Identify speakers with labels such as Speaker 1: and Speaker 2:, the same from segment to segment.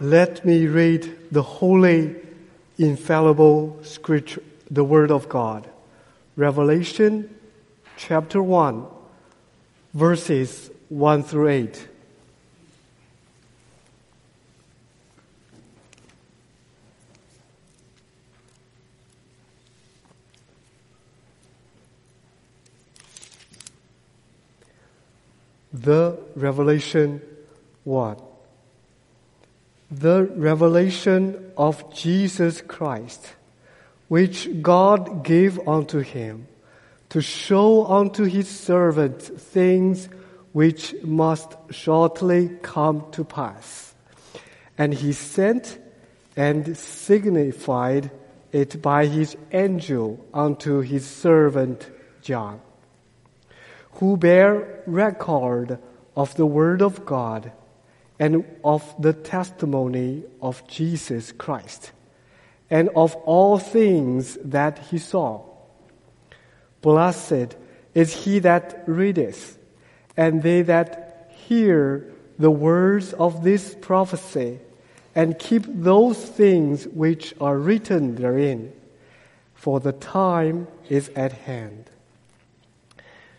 Speaker 1: Let me read the holy, infallible scripture, the Word of God. Revelation chapter 1, verses 1 through 8. The Revelation 1. The revelation of Jesus Christ, which God gave unto him to show unto his servants things which must shortly come to pass. And he sent and signified it by his angel unto his servant John who bear record of the word of God and of the testimony of Jesus Christ and of all things that he saw. Blessed is he that readeth and they that hear the words of this prophecy and keep those things which are written therein, for the time is at hand.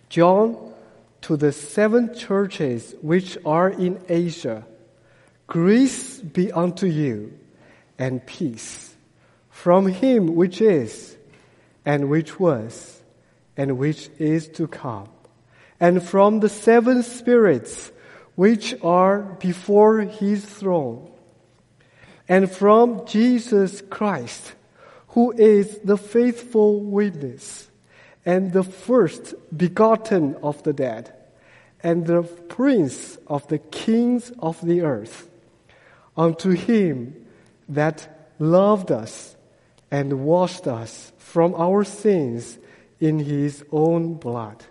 Speaker 1: John, to the seven churches which are in Asia, grace be unto you and peace from him which is, and which was, and which is to come, and from the seven spirits which are before his throne, and from Jesus Christ, who is the faithful witness and the first begotten of the dead, and the prince of the kings of the earth, unto him that loved us and washed us from our sins in his own blood,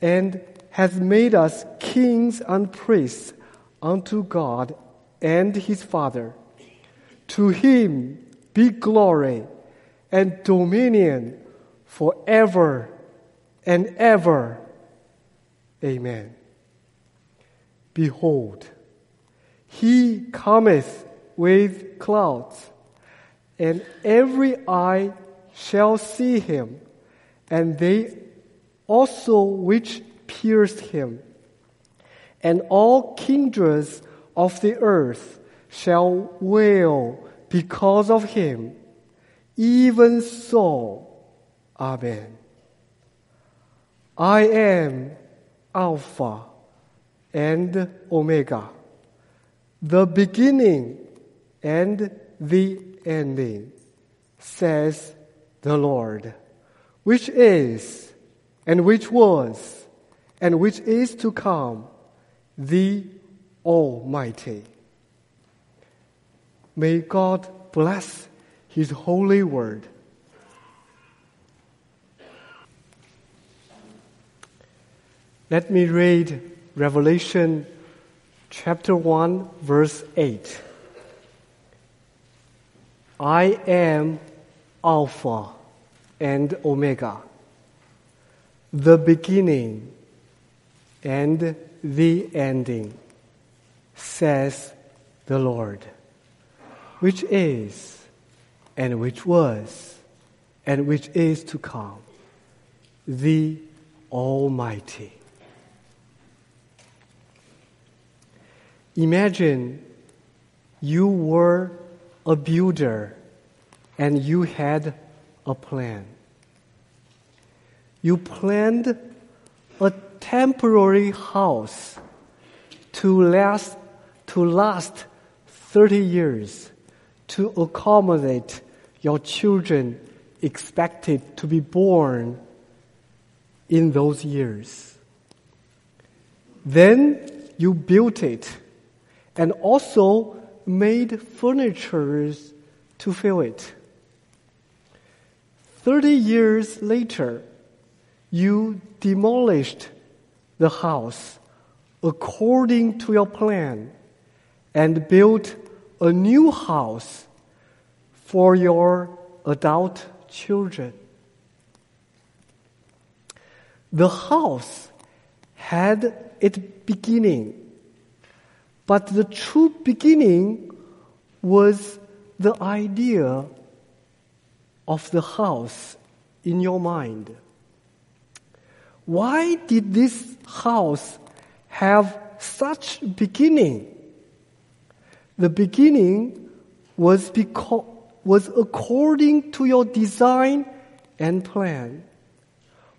Speaker 1: and has made us kings and priests unto God and his Father. To him be glory and dominion forever and ever. Amen. Behold, he cometh with clouds, and every eye shall see him, and they also which pierced him, and all kindreds of the earth shall wail because of him. Even so, Amen. I am Alpha and Omega, the beginning and the ending, says the Lord, which is, and which was, and which is to come, the Almighty. May God bless His holy word. Let me read Revelation chapter 1, verse 8. I am Alpha and Omega, the beginning and the ending, says the Lord, which is, and which was, and which is to come, the Almighty. Imagine you were a builder and you had a plan. You planned a temporary house to last, to last 30 years to accommodate your children expected to be born in those years. Then you built it and also made furniture to fill it. Thirty years later, you demolished the house according to your plan and built a new house for your adult children. The house had its beginning But the true beginning was the idea of the house in your mind. Why did this house have such beginning? The beginning was because, was according to your design and plan.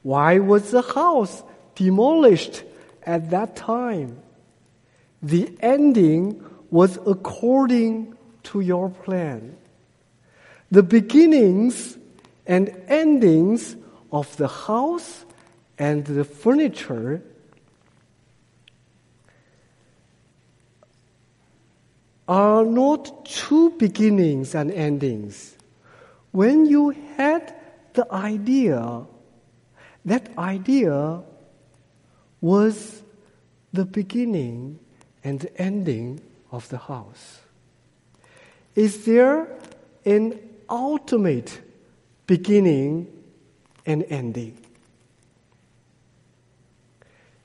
Speaker 1: Why was the house demolished at that time? The ending was according to your plan. The beginnings and endings of the house and the furniture are not true beginnings and endings. When you had the idea, that idea was the beginning and the ending of the house. Is there an ultimate beginning and ending?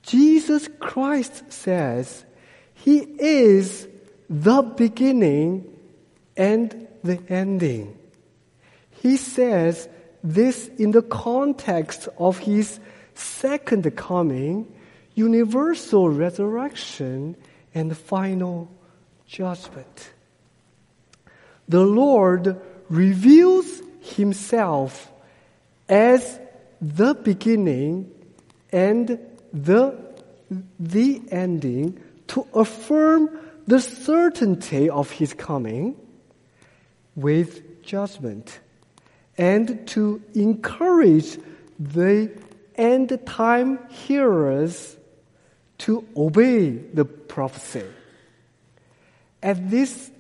Speaker 1: Jesus Christ says He is the beginning and the ending. He says this in the context of His second coming, universal resurrection, and final judgment. The Lord reveals Himself as the beginning and the, the ending to affirm the certainty of His coming with judgment and to encourage the end time hearers to obey the prophecy. At this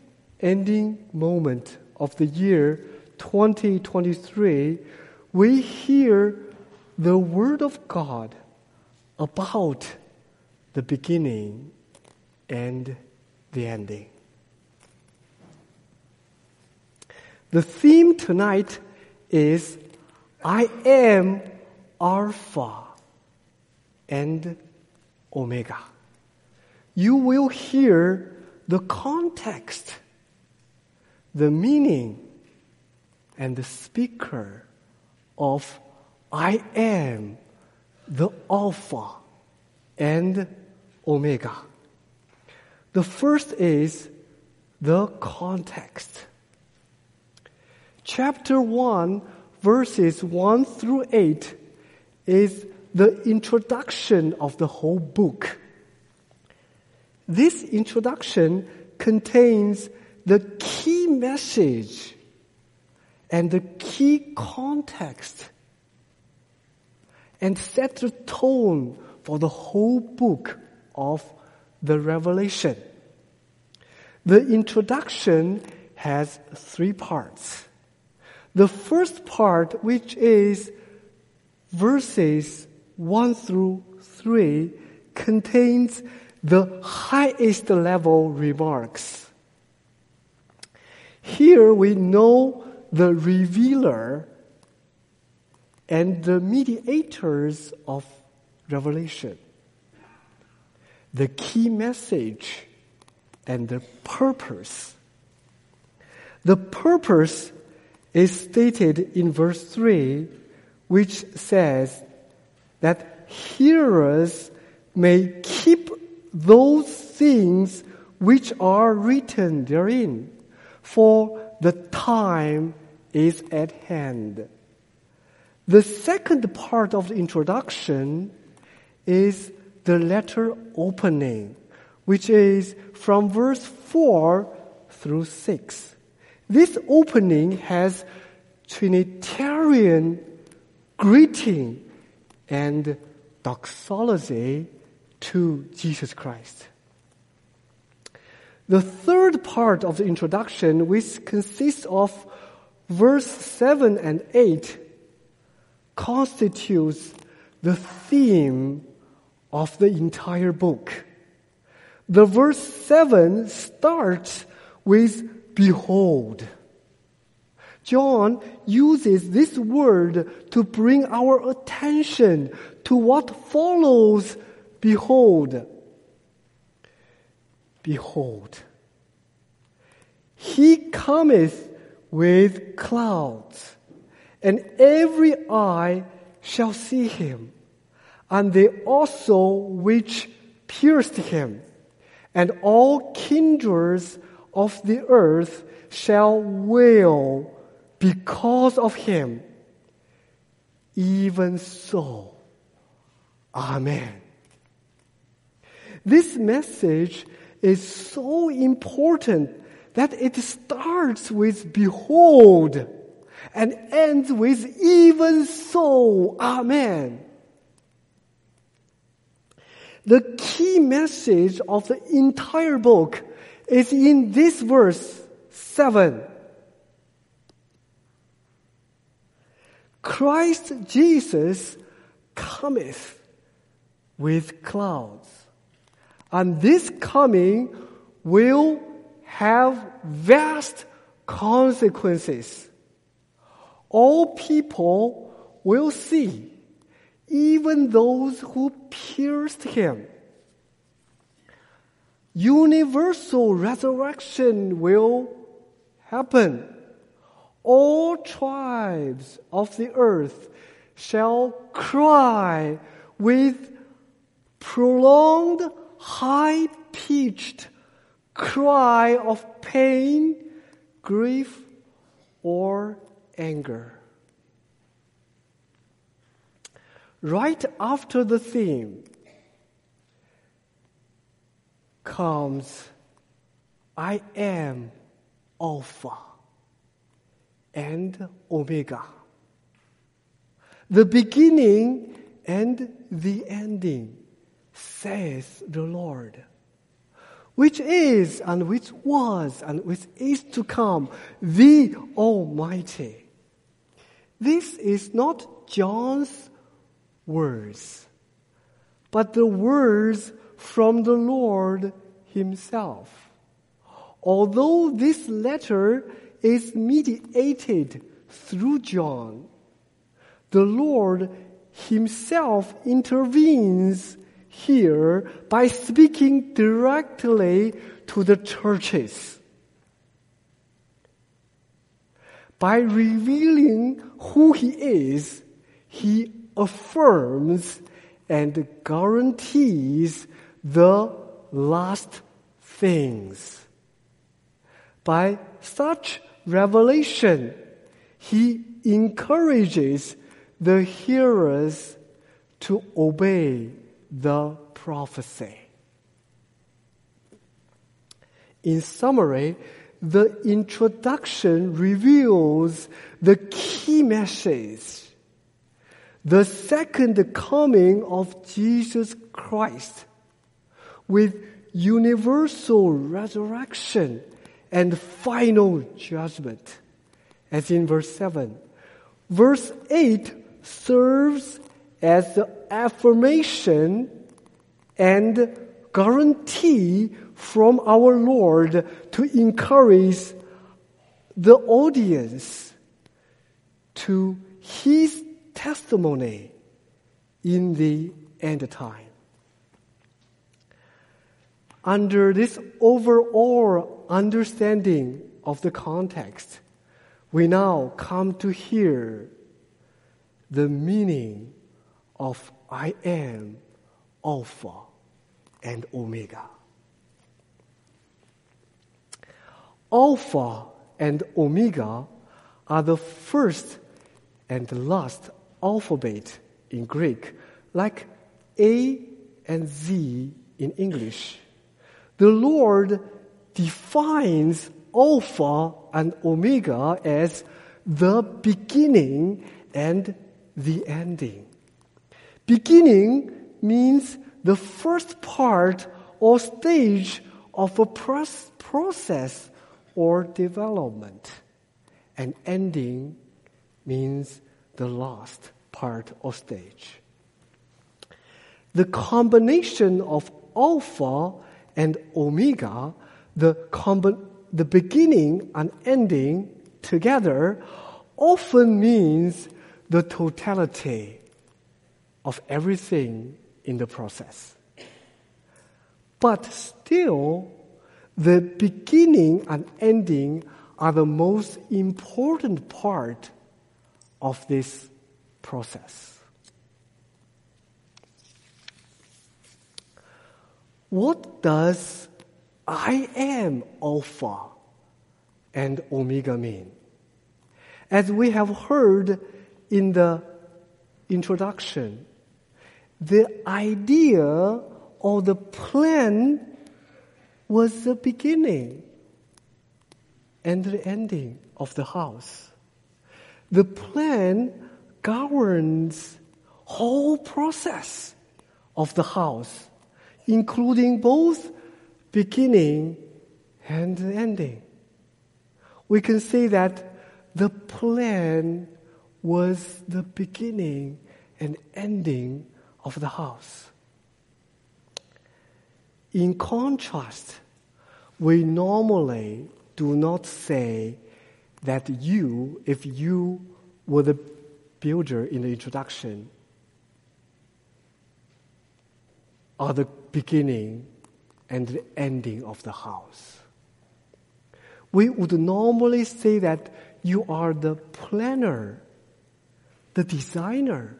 Speaker 1: ending moment of the year 2023, we hear the Word of God about the beginning and the ending. The theme tonight is I am Alpha and Omega. You will hear the context, the meaning, and the speaker of I am the Alpha and Omega. The first is the context. Chapter 1, verses 1 through 8 is the introduction of the whole book. This introduction contains the key message and the key context and set the tone for the whole book of the Revelation. The introduction has three parts. The first part, which is verses 1 through 3, contains the highest level remarks. Here we know the revealer and the mediators of revelation, the key message and the purpose. The purpose is stated in verse 3, which says that hearers may keep those things which are written therein, for the time is at hand. The second part of the introduction is the letter opening, which is from verse 4 through 6. This opening has Trinitarian greeting and doxology to Jesus Christ. The third part of the introduction, which consists of verse 7 and 8, constitutes the theme of the entire book. The verse 7 starts with behold. John uses this word to bring our attention to what follows behold. Behold, he cometh with clouds, and every eye shall see him, and they also which pierced him, and all kindreds of the earth shall wail because of him. Even so, Amen. This message is so important that it starts with behold and ends with even so. Amen. The key message of the entire book is in this verse 7. Christ Jesus cometh with clouds. And this coming will have vast consequences. All people will see, even those who pierced him. Universal resurrection will happen. All tribes of the earth shall cry with prolonged, high pitched cry of pain, grief, or anger. Right after the theme comes, I am Alpha and Omega. The beginning and the ending, says the Lord which is and which was and which is to come, the Almighty. This is not John's words, but the words from the Lord Himself. Although this letter is mediated through John, the Lord Himself intervenes here by speaking directly to the churches. By revealing who he is, he affirms and guarantees the last things. By such revelation, he encourages the hearers to obey the prophecy. In summary, the introduction reveals the key message. The second coming of Jesus Christ with universal resurrection and final judgment. As in verse 7. Verse 8 serves as the affirmation and guarantee from our Lord to encourage the audience to his testimony in the end time. Under this overall understanding of the context, we now come to hear the meaning of I am Alpha and Omega. Alpha and Omega are the first and the last alphabet in Greek, like A and Z in English. The Lord defines Alpha and Omega as the beginning and the ending. Beginning means the first part or stage of a process or development. And ending means the last part or stage. The combination of alpha and omega, the, combi- the beginning and ending together, often means the totality of everything in the process. But still, the beginning and ending are the most important part of this process. What does I am Alpha and Omega mean? As we have heard in the introduction, the idea or the plan was the beginning and the ending of the house. The plan governs whole process of the house, including both beginning and ending. We can say that the plan was the beginning and ending of the house. In contrast, we normally do not say that you, if you were the builder in the introduction, are the beginning and the ending of the house. We would normally say that you are the planner, the designer,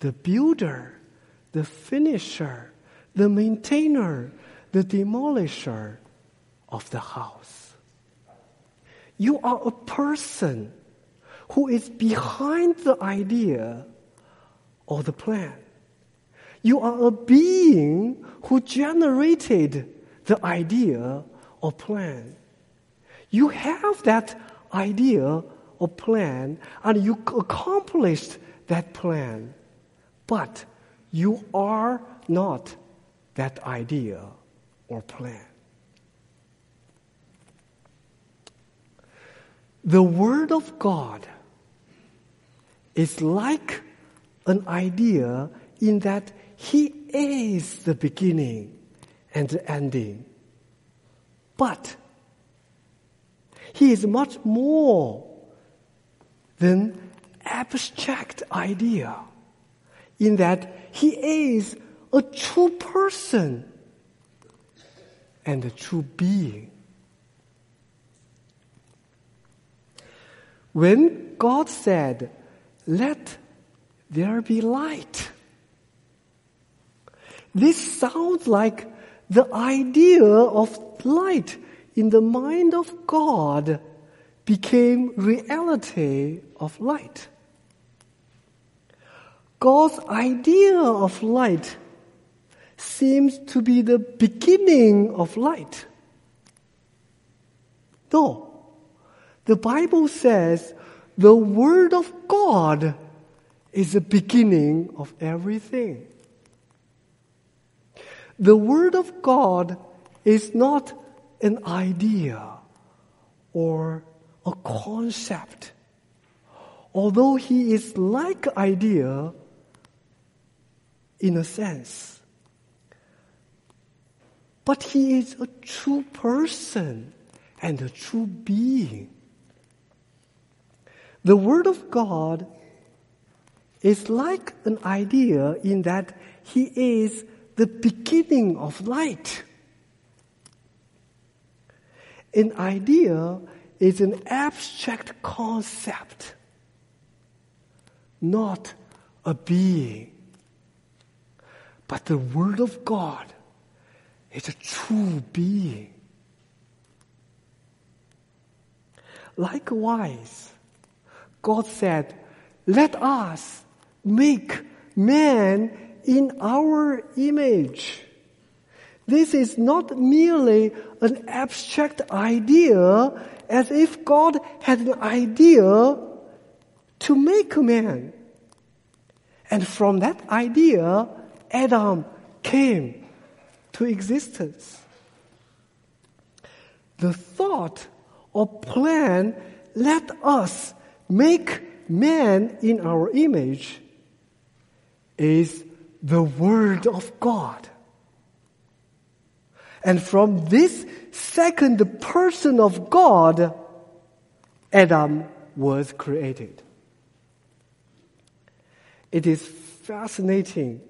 Speaker 1: the builder, the finisher, the maintainer, the demolisher of the house. You are a person who is behind the idea or the plan. You are a being who generated the idea or plan. You have that idea or plan and you accomplished that plan. But you are not that idea or plan. The Word of God is like an idea in that He is the beginning and the ending. But He is much more than abstract idea in that He is a true person and a true being. When God said, let there be light, this sounds like the idea of light in the mind of God became reality of light. God's idea of light seems to be the beginning of light. Though the Bible says the Word of God is the beginning of everything. The Word of God is not an idea or a concept. Although He is like idea in a sense. But he is a true person and a true being. The Word of God is like an idea in that he is the beginning of light. An idea is an abstract concept, not a being. But the Word of God is a true being. Likewise, God said, let us make man in our image. This is not merely an abstract idea as if God had an idea to make man. And from that idea, Adam came to existence. The thought or plan, let us make man in our image, is the Word of God. And from this second person of God, Adam was created. It is fascinating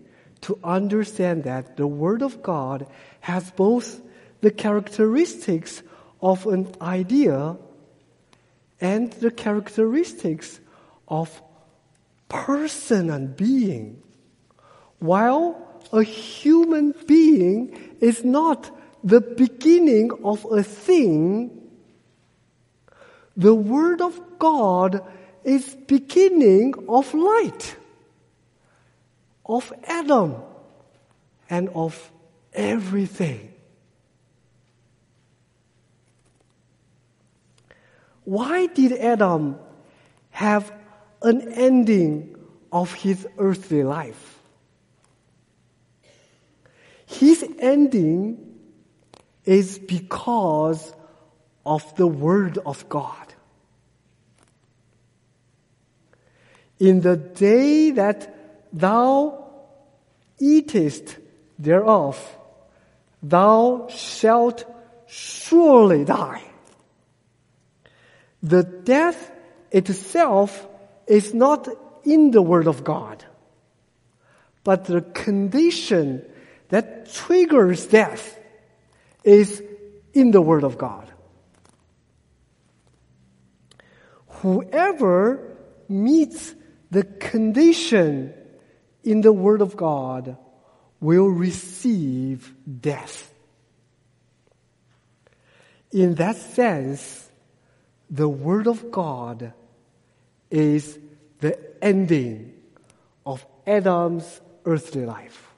Speaker 1: to understand that the Word of God has both the characteristics of an idea and the characteristics of person and being. While a human being is not the beginning of a thing, the Word of God is beginning of light, of Adam, and of everything. Why did Adam have an ending of his earthly life? His ending is because of the Word of God. In the day that thou eatest thereof, thou shalt surely die. The death itself is not in the Word of God, but the condition that triggers death is in the Word of God. Whoever meets the condition in the Word of God will receive death. In that sense, the Word of God is the ending of Adam's earthly life.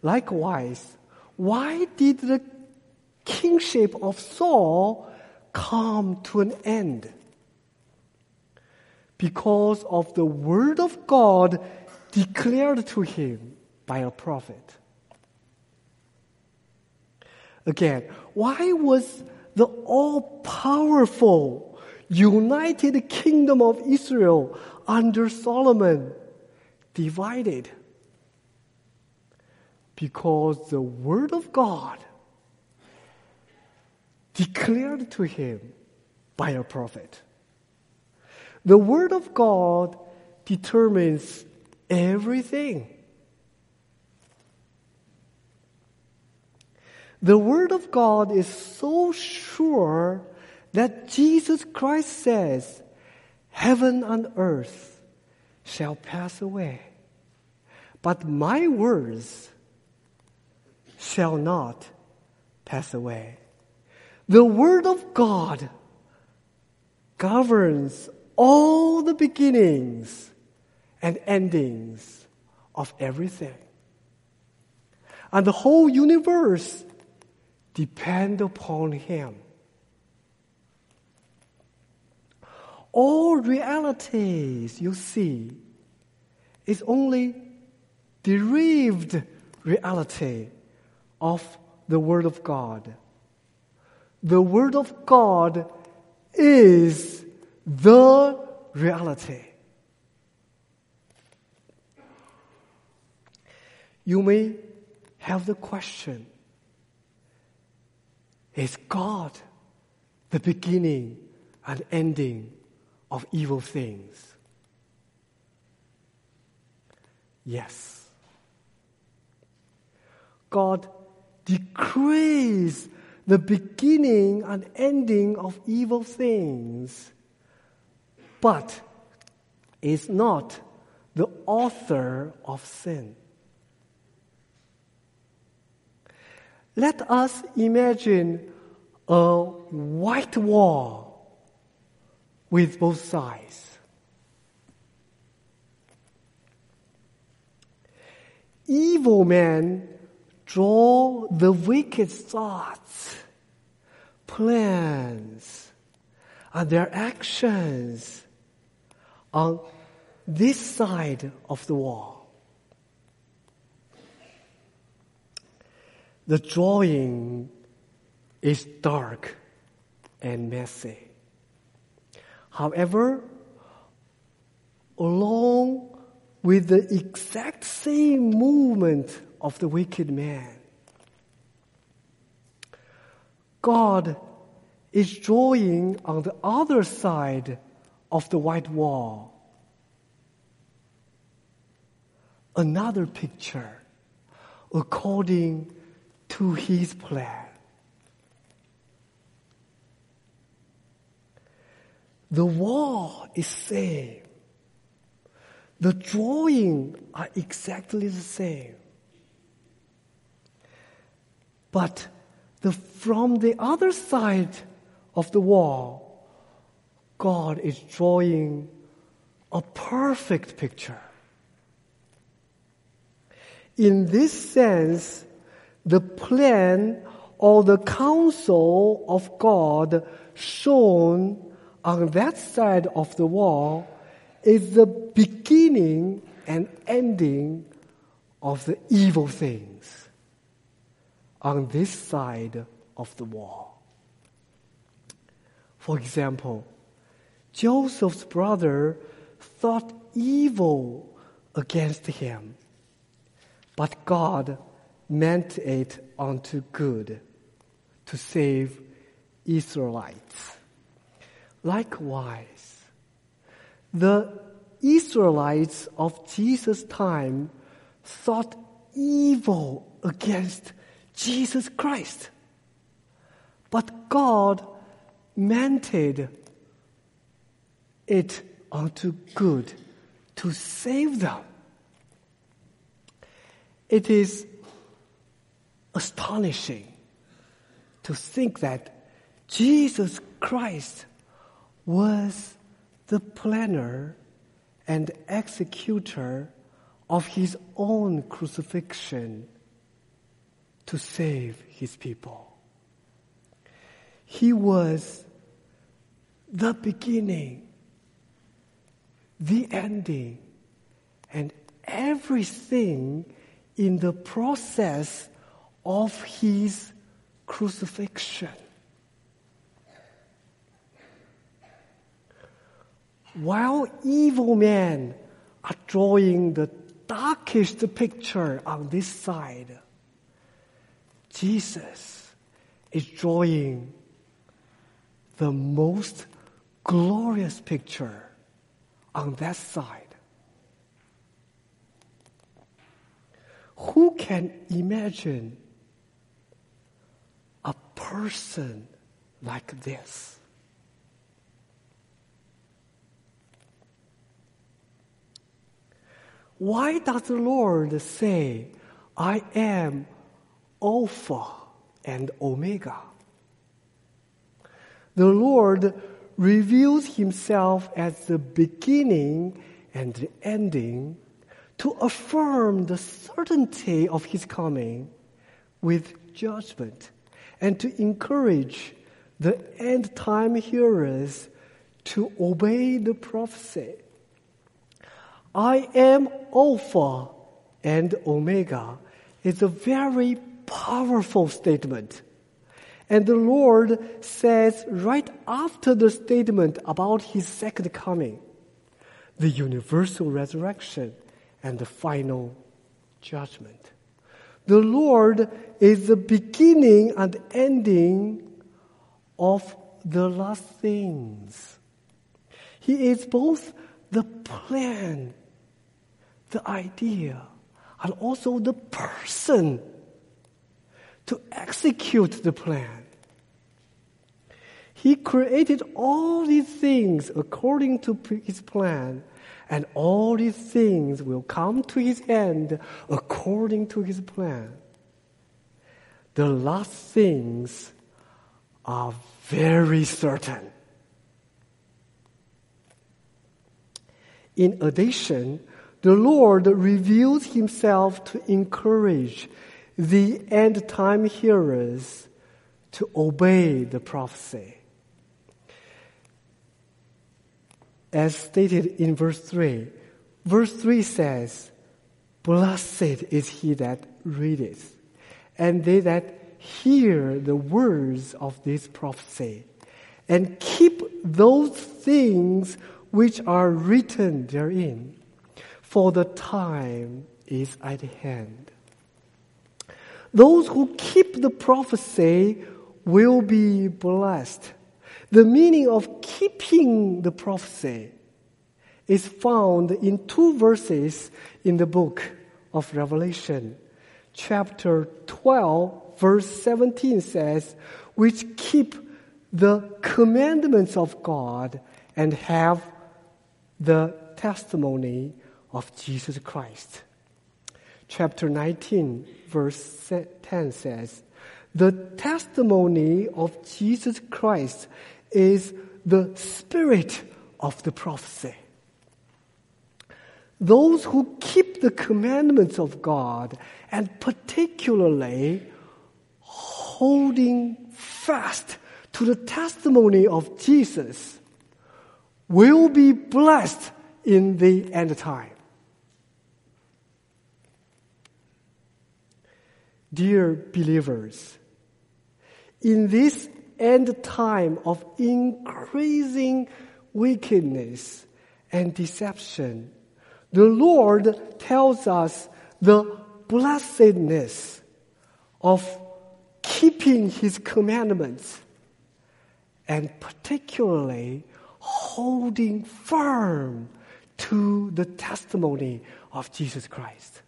Speaker 1: Likewise, why did the kingship of Saul come to an end? Because of the word of God declared to him by a prophet. Again, why was the all powerful, united kingdom of Israel under Solomon divided? Because the Word of God declared to him by a prophet. The Word of God determines everything. The Word of God is so sure that Jesus Christ says, Heaven and earth shall pass away, but my words shall not pass away. The Word of God governs all the beginnings and endings of everything. And the whole universe depend upon Him. All realities you see is only derived reality of the Word of God. The Word of God is the reality. You may have the question Is God the beginning and ending of evil things? Yes. God decrees the beginning and ending of evil things, but is not the author of sin. Let us imagine a white wall with both sides. Evil men draw the wicked thoughts, plans, and their actions on this side of the wall. the drawing is dark and messy. However, along with the exact same movement of the wicked man, God is drawing on the other side of the white wall another picture according to his plan. The wall is same. The drawing are exactly the same. But the, from the other side of the wall, God is drawing a perfect picture. In this sense, the plan or the counsel of God shown on that side of the wall is the beginning and ending of the evil things on this side of the wall. For example, Joseph's brother thought evil against him, but God meant it unto good to save Israelites. Likewise, the Israelites of Jesus' time thought evil against Jesus Christ. But God meant it unto good to save them. It is astonishing to think that Jesus Christ was the planner and executor of his own crucifixion to save his people. He was the beginning, the ending, and everything in the process of his crucifixion. while evil men are drawing the darkest picture on this side, Jesus is drawing the most glorious picture on that side. Who can imagine a person like this? Why does the Lord say, I am Alpha and Omega? The Lord reveals himself as the beginning and the ending to affirm the certainty of his coming with judgment and to encourage the end time hearers to obey the prophecy. I am Alpha and Omega is a very powerful statement. And the Lord says right after the statement about his second coming, the universal resurrection and the final judgment. The Lord is the beginning and ending of the last things. He is both the plan the idea and also the person to execute the plan. He created all these things according to his plan, and all these things will come to his end according to his plan. The last things are very certain. In addition, the Lord reveals himself to encourage the end time hearers to obey the prophecy. As stated in verse 3, verse 3 says, Blessed is he that readeth, and they that hear the words of this prophecy, and keep those things which are written therein for the time is at hand. Those who keep the prophecy will be blessed. The meaning of keeping the prophecy is found in two verses in the book of Revelation, chapter 12, verse 17 says, which keep the commandments of God and have the testimony of Jesus Christ. Chapter 19, verse 10 says, The testimony of Jesus Christ is the spirit of the prophecy. Those who keep the commandments of God and particularly holding fast to the testimony of Jesus will be blessed in the end time. Dear believers, in this end time of increasing wickedness and deception, the Lord tells us the blessedness of keeping His commandments and particularly holding firm to the testimony of Jesus Christ.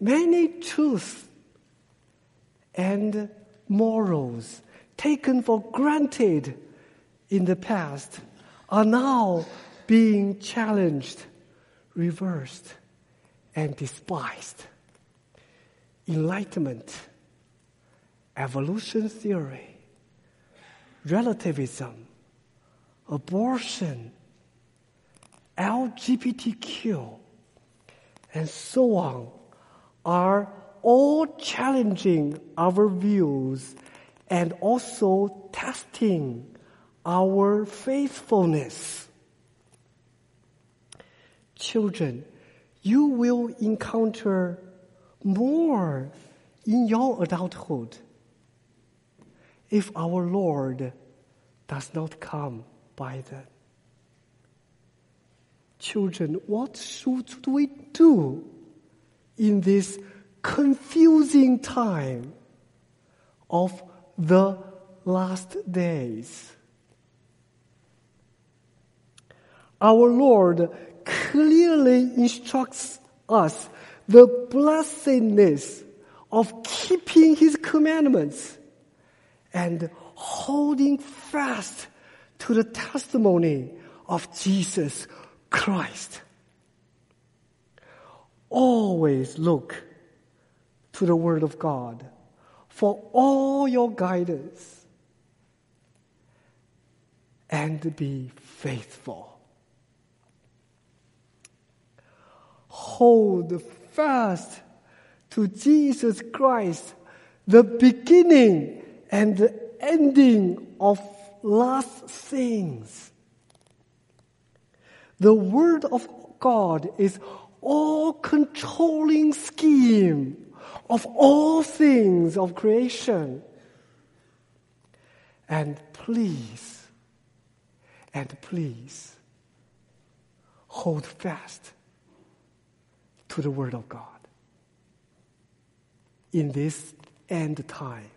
Speaker 1: Many truths and morals taken for granted in the past are now being challenged, reversed, and despised. Enlightenment, evolution theory, relativism, abortion, LGBTQ, and so on are all challenging our views and also testing our faithfulness. Children, you will encounter more in your adulthood if our Lord does not come by then. Children, what should we do in this confusing time of the last days? Our Lord clearly instructs us the blessedness of keeping His commandments and holding fast to the testimony of Jesus Christ. Always look to the Word of God for all your guidance and be faithful. Hold fast to Jesus Christ, the beginning and the ending of last things. The Word of God is all controlling scheme of all things of creation. And please, and please, hold fast to the Word of God in this end time.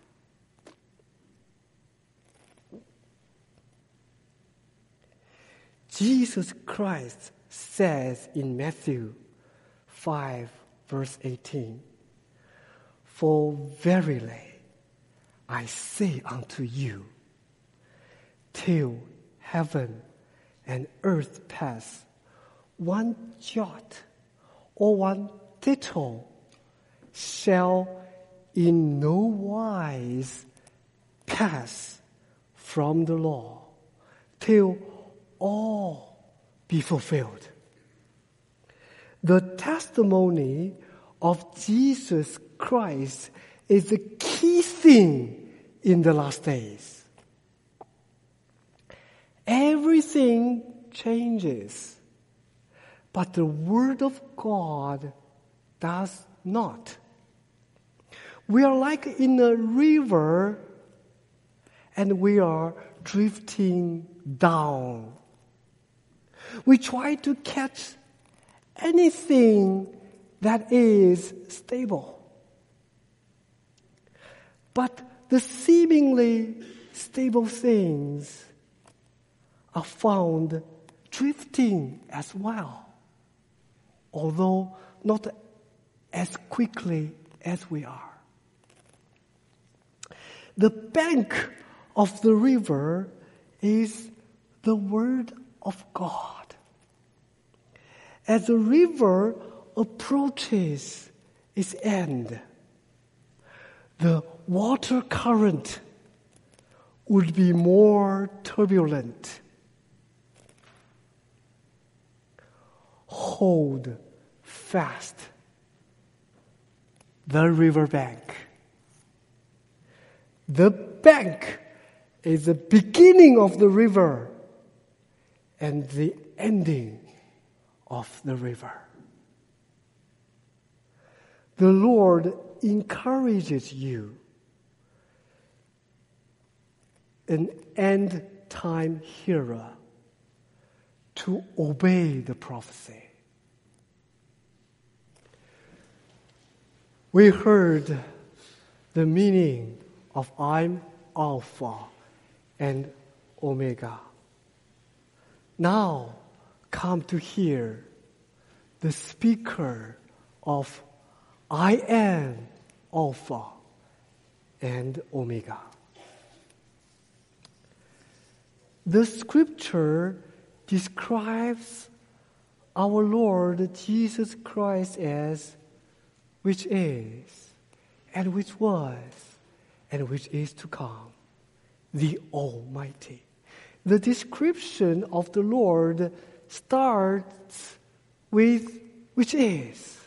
Speaker 1: Jesus Christ says in Matthew 5, verse 18, For verily I say unto you, till heaven and earth pass, one jot or one tittle shall in no wise pass from the law till all be fulfilled. The testimony of Jesus Christ is the key thing in the last days. Everything changes, but the Word of God does not. We are like in a river and we are drifting down we try to catch anything that is stable. But the seemingly stable things are found drifting as well, although not as quickly as we are. The bank of the river is the Word of God. As the river approaches its end, the water current would be more turbulent. Hold fast the riverbank. The bank is the beginning of the river and the ending of the river. The Lord encourages you, an end time hearer, to obey the prophecy. We heard the meaning of I'm Alpha and Omega. Now come to hear the speaker of I am Alpha and Omega. The scripture describes our Lord Jesus Christ as which is, and which was, and which is to come, the Almighty. The description of the Lord starts with which is.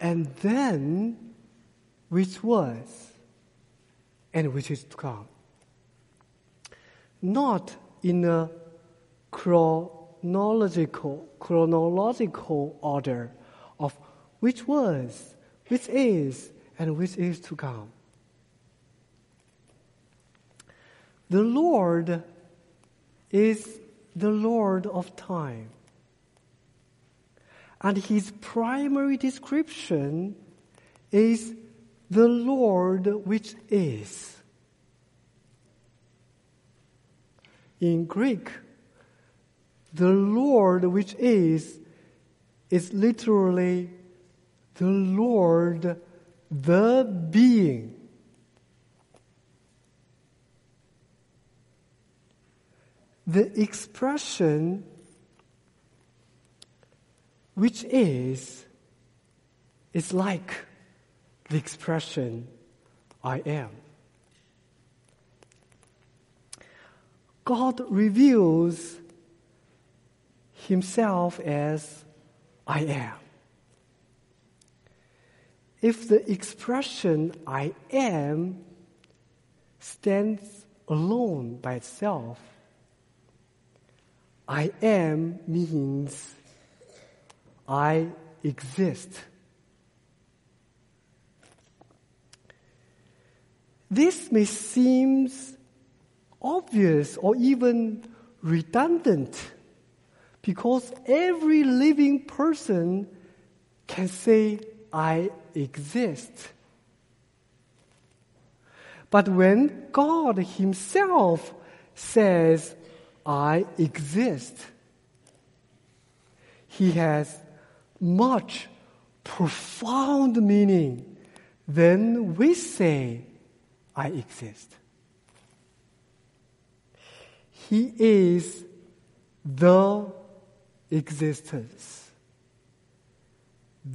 Speaker 1: And then which was and which is to come. Not in a chronological chronological, order of which was, which is, and which is to come. The Lord is the Lord of time. And his primary description is the Lord which is. In Greek, the Lord which is, is literally the Lord, the being. The expression which is, is like the expression I am. God reveals himself as I am. If the expression I am stands alone by itself, I am means I exist. This may seem obvious or even redundant because every living person can say, I exist. But when God Himself says, I exist, He has much profound meaning than we say, I exist. He is the existence,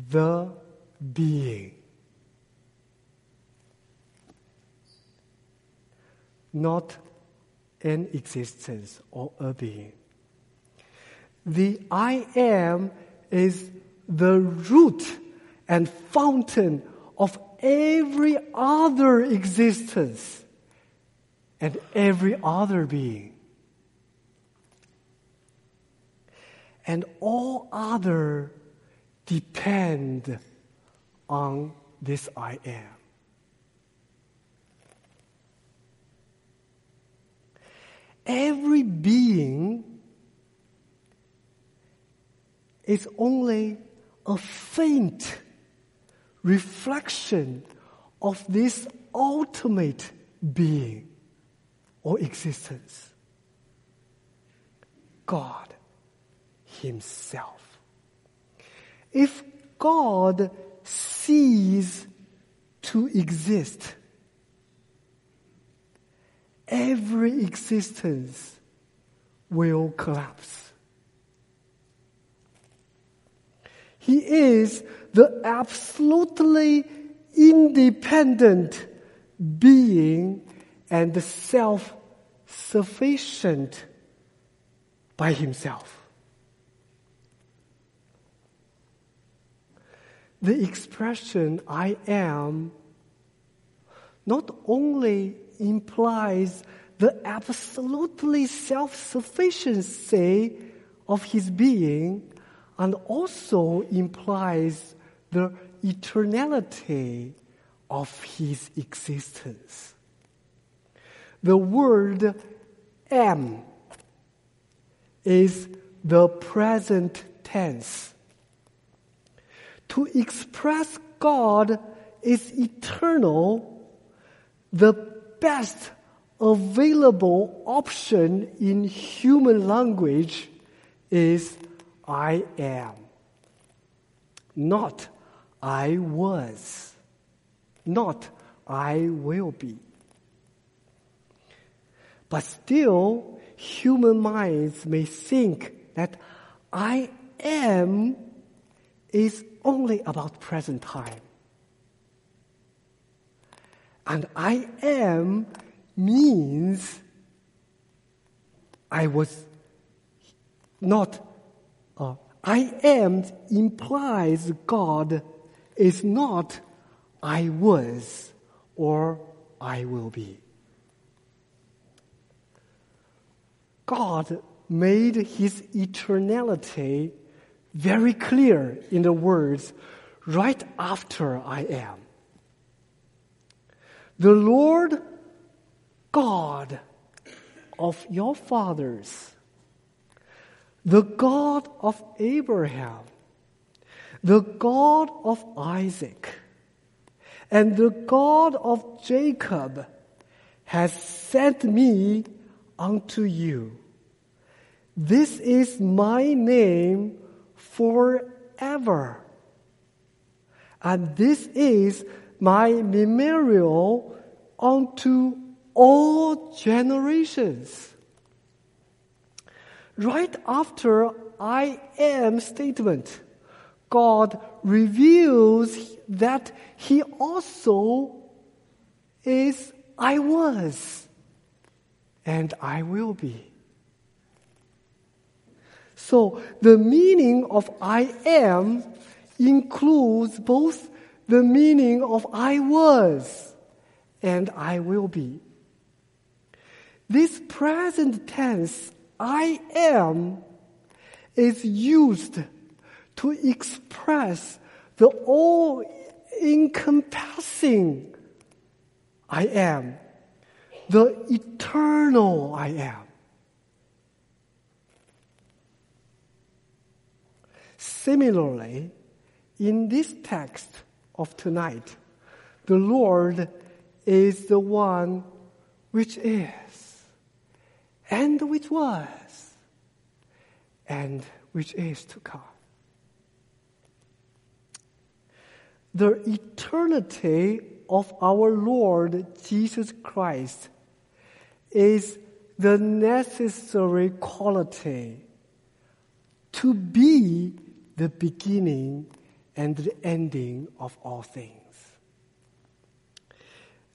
Speaker 1: the being. Not an existence or a being. The I am is the root and fountain of every other existence and every other being. and all other depend on this I am. Every being is only a faint reflection of this ultimate being or existence. God. Himself. If God sees to exist, every existence will collapse. He is the absolutely independent being and self sufficient by himself. The expression I am not only implies the absolutely self sufficiency of his being, and also implies the eternality of his existence. The word am is the present tense. To express God is eternal, the best available option in human language is I am. Not I was. Not I will be. But still, human minds may think that I am is only about present time. And I am means I was not, uh, I am implies God is not I was or I will be. God made his eternality very clear in the words, right after I am. The Lord God of your fathers, the God of Abraham, the God of Isaac, and the God of Jacob has sent me unto you. This is my name forever. And this is my memorial unto all generations. Right after I am statement, God reveals that He also is I was and I will be. So the meaning of I am includes both the meaning of I was and I will be. This present tense, I am, is used to express the all encompassing I am, the eternal I am. Similarly, in this text of tonight, the Lord is the one which is, and which was, and which is to come. The eternity of our Lord Jesus Christ is the necessary quality to be the beginning and the ending of all things.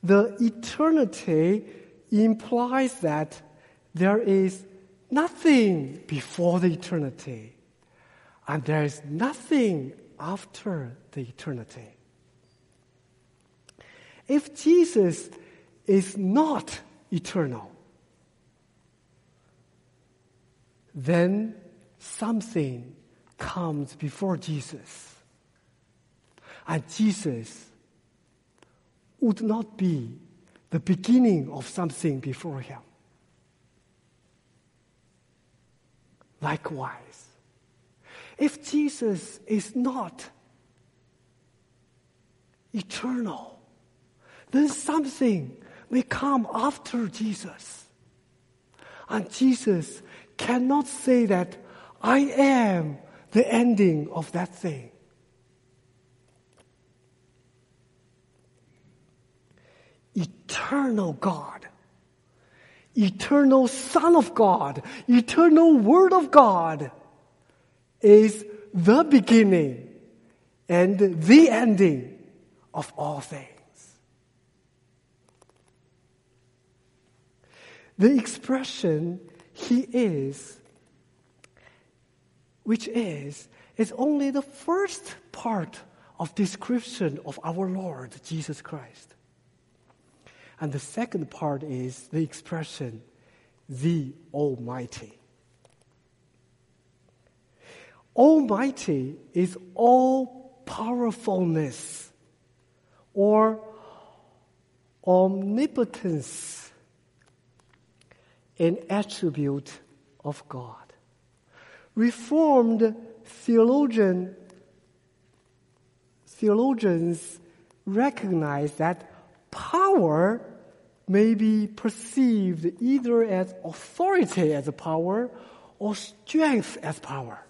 Speaker 1: The eternity implies that there is nothing before the eternity, and there is nothing after the eternity. If Jesus is not eternal, then something comes before Jesus. And Jesus would not be the beginning of something before him. Likewise, if Jesus is not eternal, then something may come after Jesus. And Jesus cannot say that I am the ending of that thing. eternal God, eternal Son of God, eternal Word of God is the beginning and the ending of all things. The expression He is, which is, is only the first part of description of our Lord Jesus Christ. And the second part is the expression, the Almighty. Almighty is all powerfulness or omnipotence, an attribute of God. Reformed theologian, theologians recognize that power may be perceived either as authority as a power or strength as power.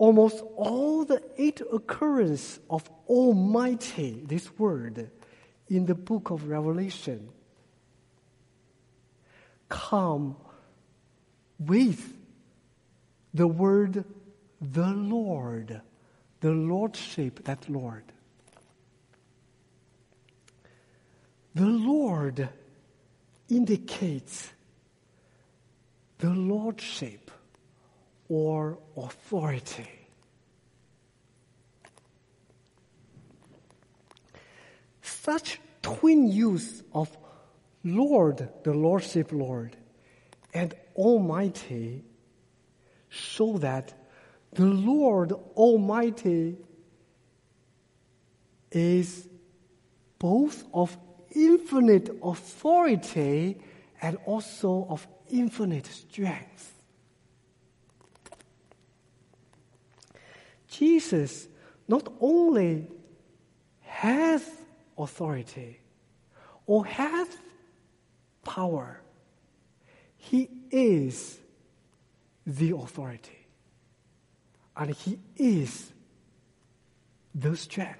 Speaker 1: Almost all the eight occurrence of Almighty, this word, in the book of Revelation, come with the word the Lord, the Lordship, that Lord. The Lord indicates the Lordship or authority. Such twin use of Lord, the Lordship Lord, and Almighty show that the Lord Almighty is both of infinite authority and also of infinite strength. Jesus not only has authority or has power, he is the authority. And he is the strength.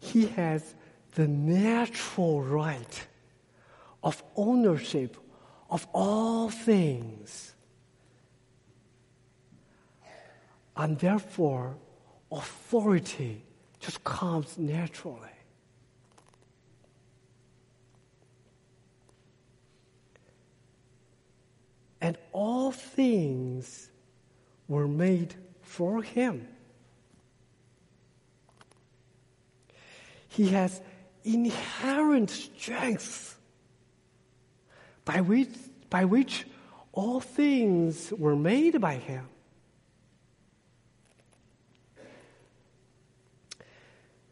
Speaker 1: He has the natural right of ownership of all things. And therefore, authority just comes naturally. And all things were made for him. He has inherent strength by which, by which all things were made by him.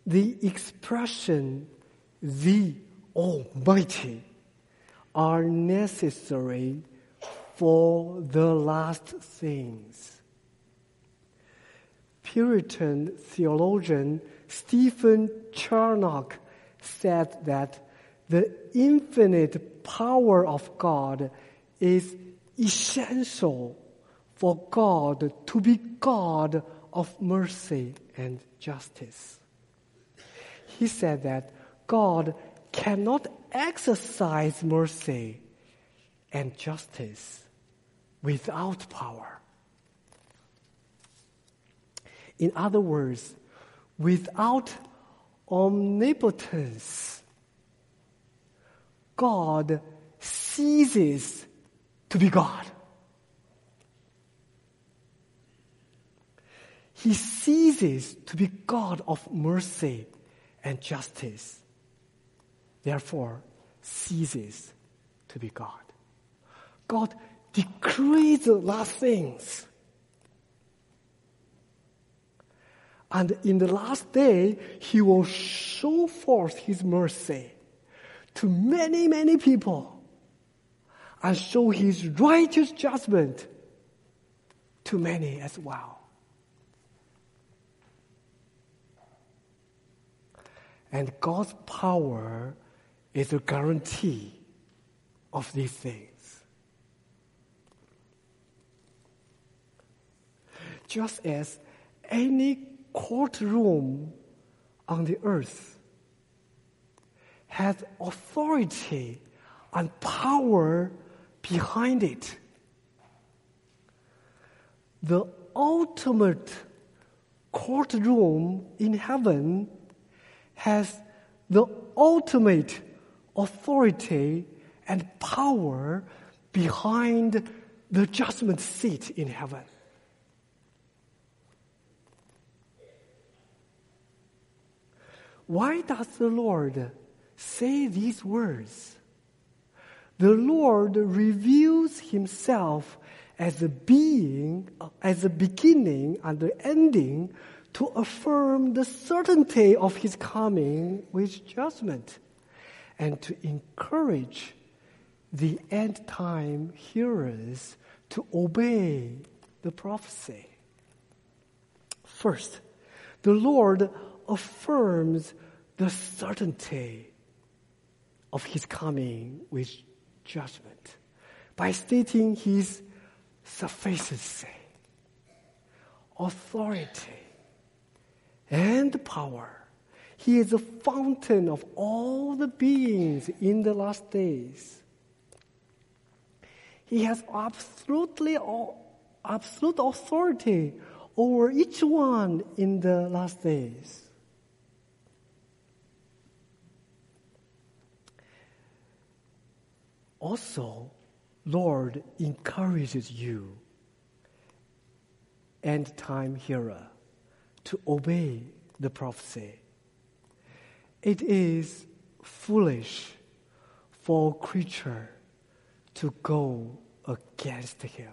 Speaker 1: The expression, the Almighty, are necessary for the last things. Puritan theologian Stephen Charnock said that the infinite power of God is essential for God to be God of mercy and justice. He said that God cannot exercise mercy and justice without power. In other words, without omnipotence, God ceases to be God. He ceases to be God of mercy and justice. Therefore, ceases to be God. God decrees the last things. And in the last day, He will show forth His mercy to many, many people and show his righteous judgment to many as well. And God's power is a guarantee of these things. just as any courtroom on the earth has authority and power behind it. The ultimate courtroom in heaven has the ultimate authority and power behind the judgment seat in heaven. Why does the Lord say these words? The Lord reveals himself as a being, as a beginning and the ending to affirm the certainty of his coming with judgment and to encourage the end time hearers to obey the prophecy. First, the Lord affirms the certainty of his coming with judgment by stating his sufficiency, authority, and power. He is the fountain of all the beings in the last days. He has absolutely absolute authority over each one in the last days. Also, Lord encourages you, end time hearer, to obey the prophecy. It is foolish for creature to go against him.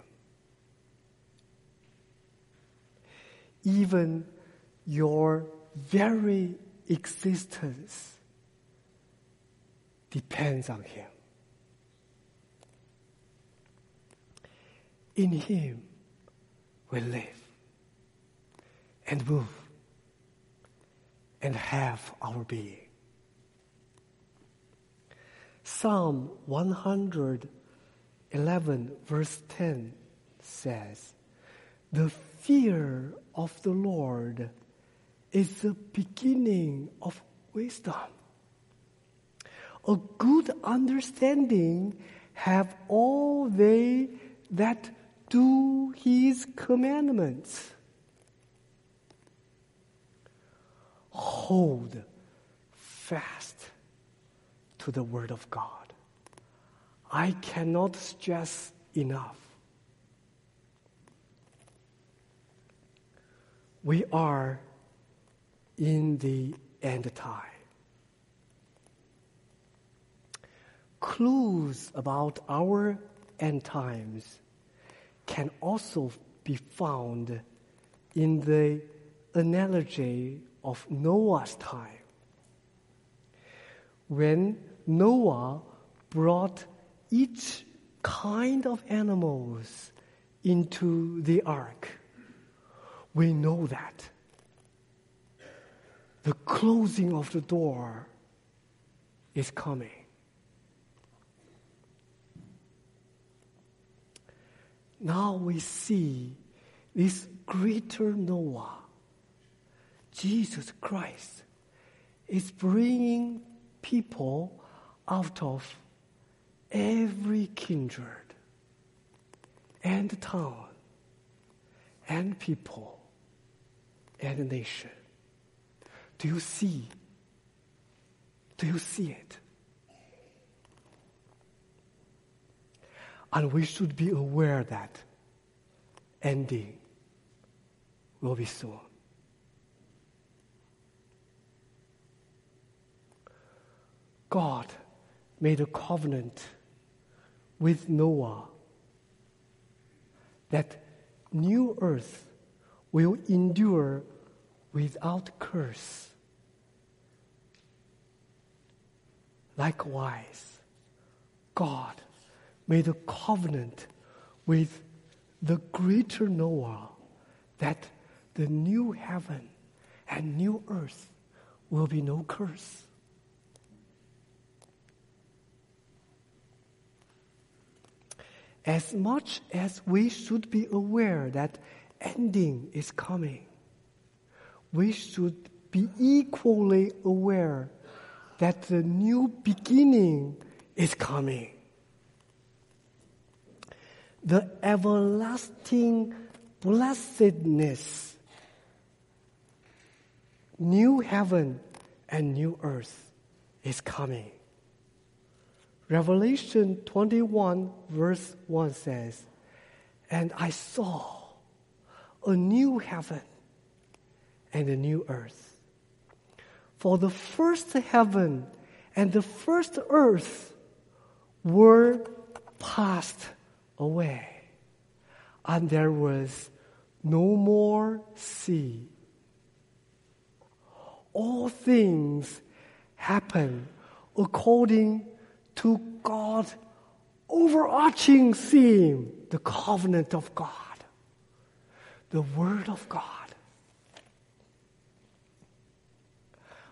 Speaker 1: Even your very existence depends on him. In him we live and move and have our being. Psalm 111, verse 10 says, The fear of the Lord is the beginning of wisdom. A good understanding have all they that do his commandments. Hold fast to the word of God. I cannot stress enough. We are in the end time. Clues about our end times can also be found in the analogy of Noah's time. When Noah brought each kind of animals into the ark, we know that the closing of the door is coming. Now we see this greater Noah, Jesus Christ, is bringing people out of every kindred and town and people and nation. Do you see? Do you see it? And we should be aware that ending will be soon. God made a covenant with Noah that new earth will endure without curse. Likewise, God made a covenant with the greater Noah that the new heaven and new earth will be no curse. as much as we should be aware that ending is coming, we should be equally aware that the new beginning is coming. The everlasting blessedness, new heaven and new earth is coming. Revelation 21, verse 1 says, And I saw a new heaven and a new earth. For the first heaven and the first earth were passed away, and there was no more sea. All things happen according to God's overarching theme, the covenant of God, the Word of God.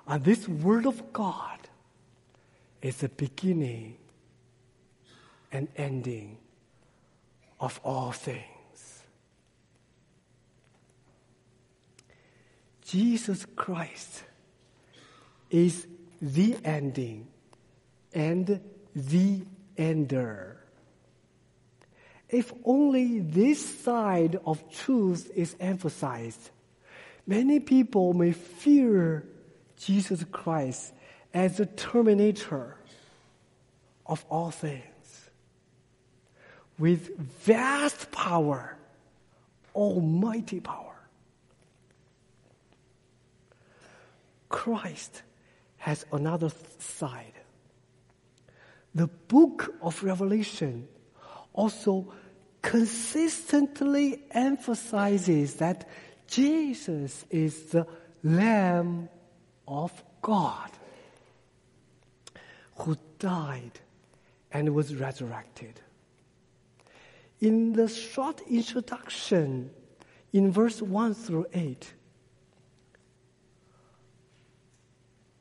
Speaker 1: And this Word of God is the beginning and ending of all things. Jesus Christ is the ending and the ender. If only this side of truth is emphasized, many people may fear Jesus Christ as the terminator of all things. With vast power, almighty power. Christ has another side. The book of Revelation also consistently emphasizes that Jesus is the Lamb of God who died and was resurrected. In the short introduction in verse 1 through 8,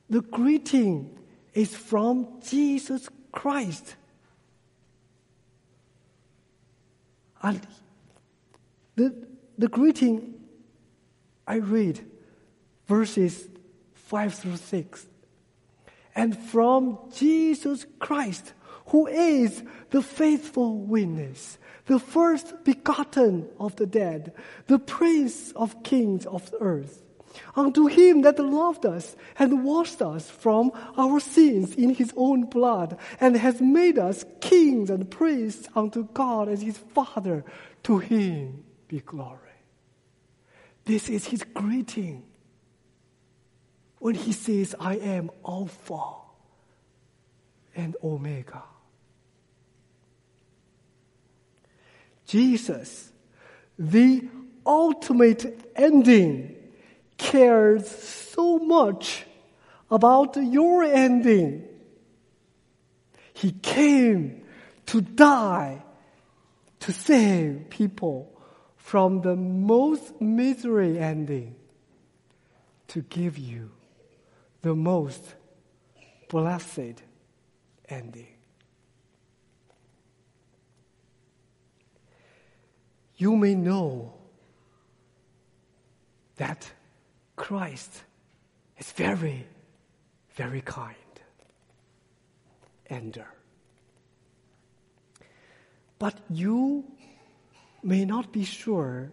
Speaker 1: the greeting is from Jesus Christ. And the, the greeting I read verses 5 through 6. And from Jesus Christ, who is the faithful witness, the first begotten of the dead, the prince of kings of the earth unto him that loved us and washed us from our sins in his own blood and has made us kings and priests unto God as his Father. To him be glory. This is his greeting when he says, I am Alpha and Omega. Jesus, the ultimate ending cares so much about your ending. He came to die to save people from the most misery ending, to give you the most blessed ending. You may know that Christ is very, very kind. Ender. But you may not be sure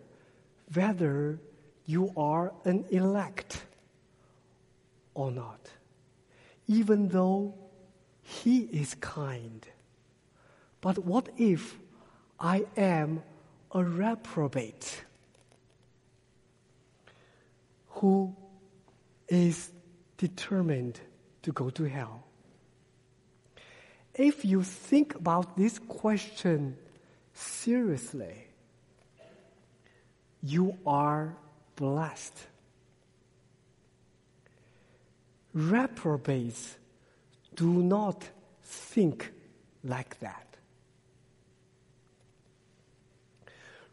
Speaker 1: whether you are an elect or not, even though He is kind. But what if I am a reprobate? who is determined to go to hell. If you think about this question seriously, you are blessed. Reprobates do not think like that.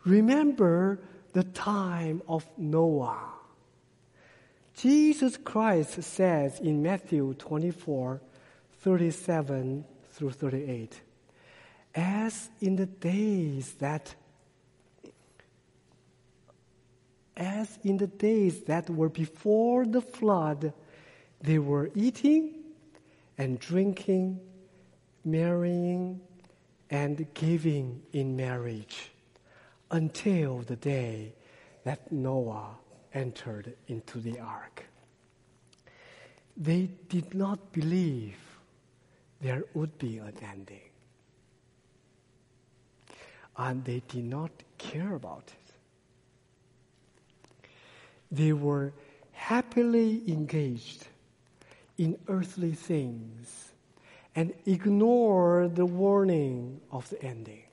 Speaker 1: Remember the time of Noah. Jesus Christ says in Matthew 24, 37 through 38, as in the days that as in the days that were before the flood, they were eating and drinking, marrying and giving in marriage until the day that Noah entered into the ark. They did not believe there would be an ending. And they did not care about it. They were happily engaged in earthly things and ignored the warning of the ending.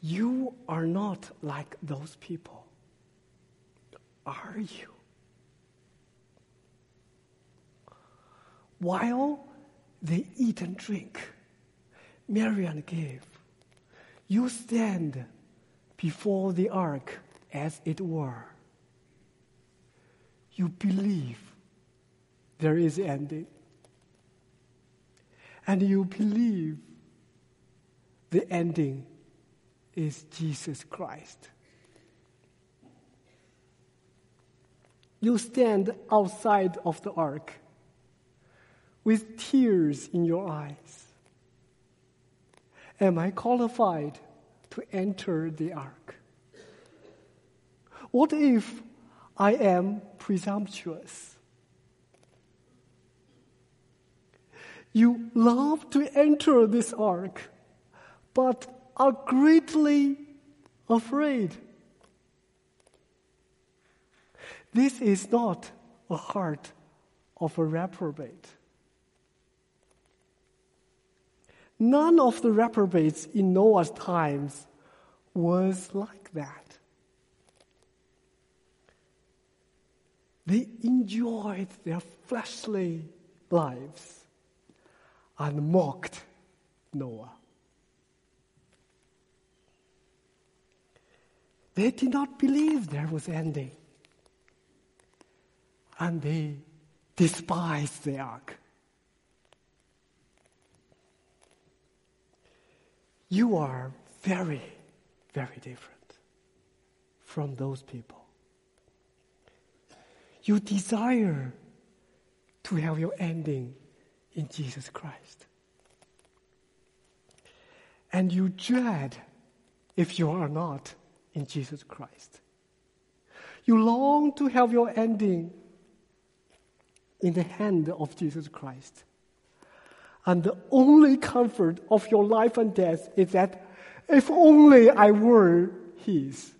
Speaker 1: You are not like those people, are you? While they eat and drink, marry and give, you stand before the ark as it were. You believe there is ending. And you believe the ending is Jesus Christ. You stand outside of the ark with tears in your eyes. Am I qualified to enter the ark? What if I am presumptuous? You love to enter this ark, but are greatly afraid. This is not a heart of a reprobate. None of the reprobates in Noah's times was like that. They enjoyed their fleshly lives and mocked Noah. They did not believe there was ending. And they despised the ark. You are very, very different from those people. You desire to have your ending in Jesus Christ. And you dread if you are not in Jesus Christ. You long to have your ending in the hand of Jesus Christ. And the only comfort of your life and death is that if only I were His.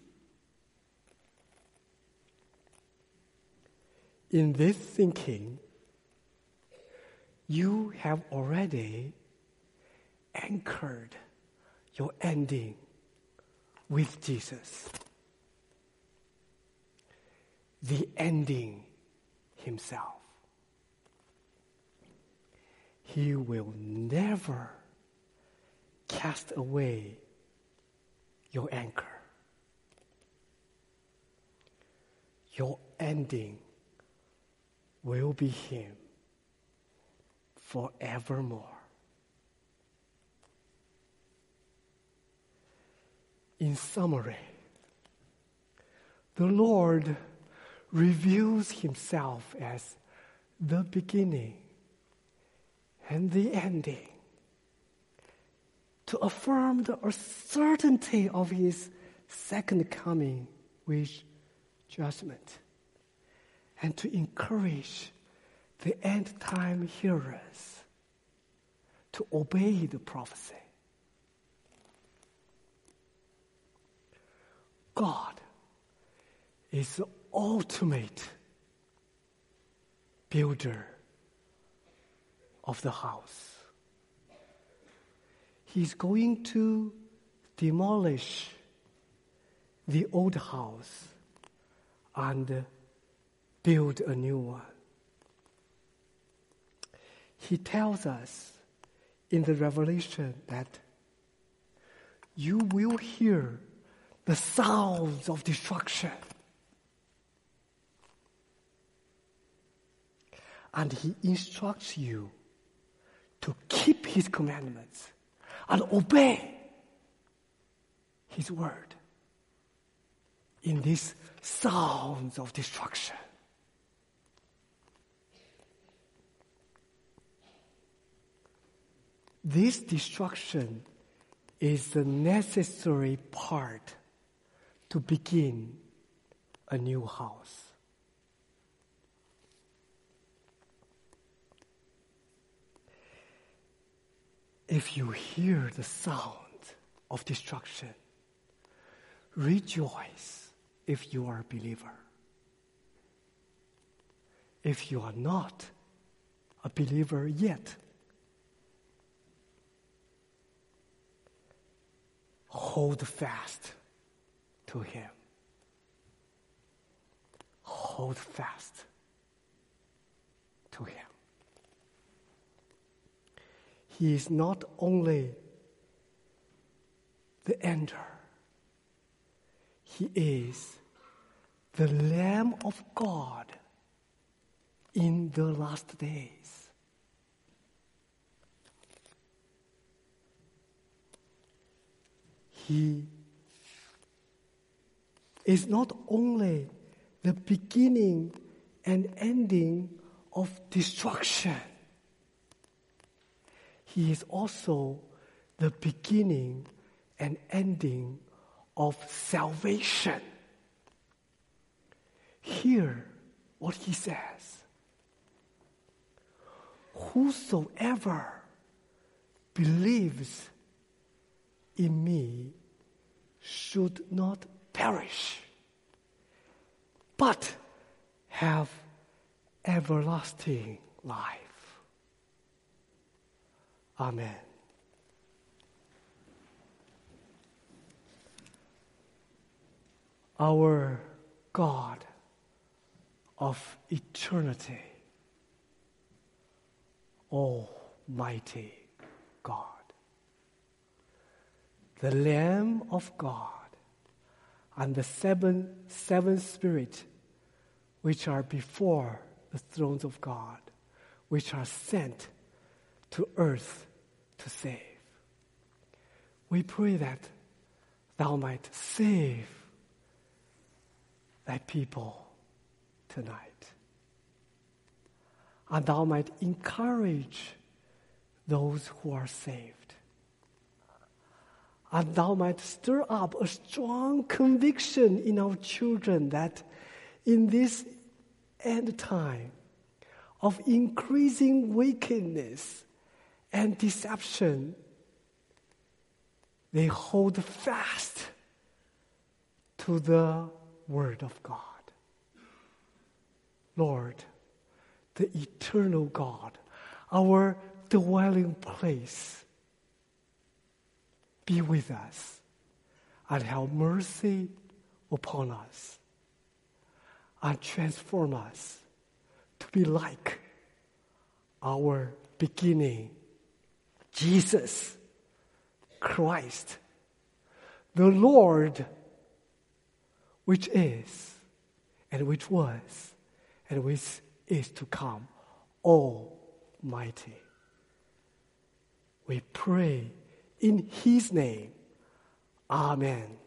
Speaker 1: In this thinking, you have already anchored your ending with Jesus. The ending Himself. He will never cast away your anchor. Your ending will be Him forevermore. In summary, the Lord reveals Himself as the beginning and the ending to affirm the certainty of his second coming with judgment and to encourage the end time hearers to obey the prophecy. God is the ultimate builder of the house. He's going to demolish the old house and build a new one. He tells us in the Revelation that you will hear the sounds of destruction. And he instructs you to keep his commandments and obey his word. in these sounds of destruction. This destruction is the necessary part to begin a new house. If you hear the sound of destruction, rejoice if you are a believer. If you are not a believer yet, hold fast to Him. Hold fast to Him. He is not only the ender, He is the Lamb of God in the last days. He is not only the beginning and ending of destruction, He is also the beginning and ending of salvation. Hear what He says. Whosoever believes in me should not perish, but have everlasting life. Amen. Our God of eternity, Almighty God, the Lamb of God, and the seven, seven spirits which are before the thrones of God, which are sent to earth to save. We pray that thou might save thy people tonight. And thou might encourage those who are saved. And thou might stir up a strong conviction in our children that in this end time of increasing wickedness and deception, they hold fast to the Word of God. Lord, the eternal God, our dwelling place, be with us and have mercy upon us and transform us to be like our beginning, Jesus Christ, the Lord, which is and which was and which is to come, Almighty. We pray in His name. Amen.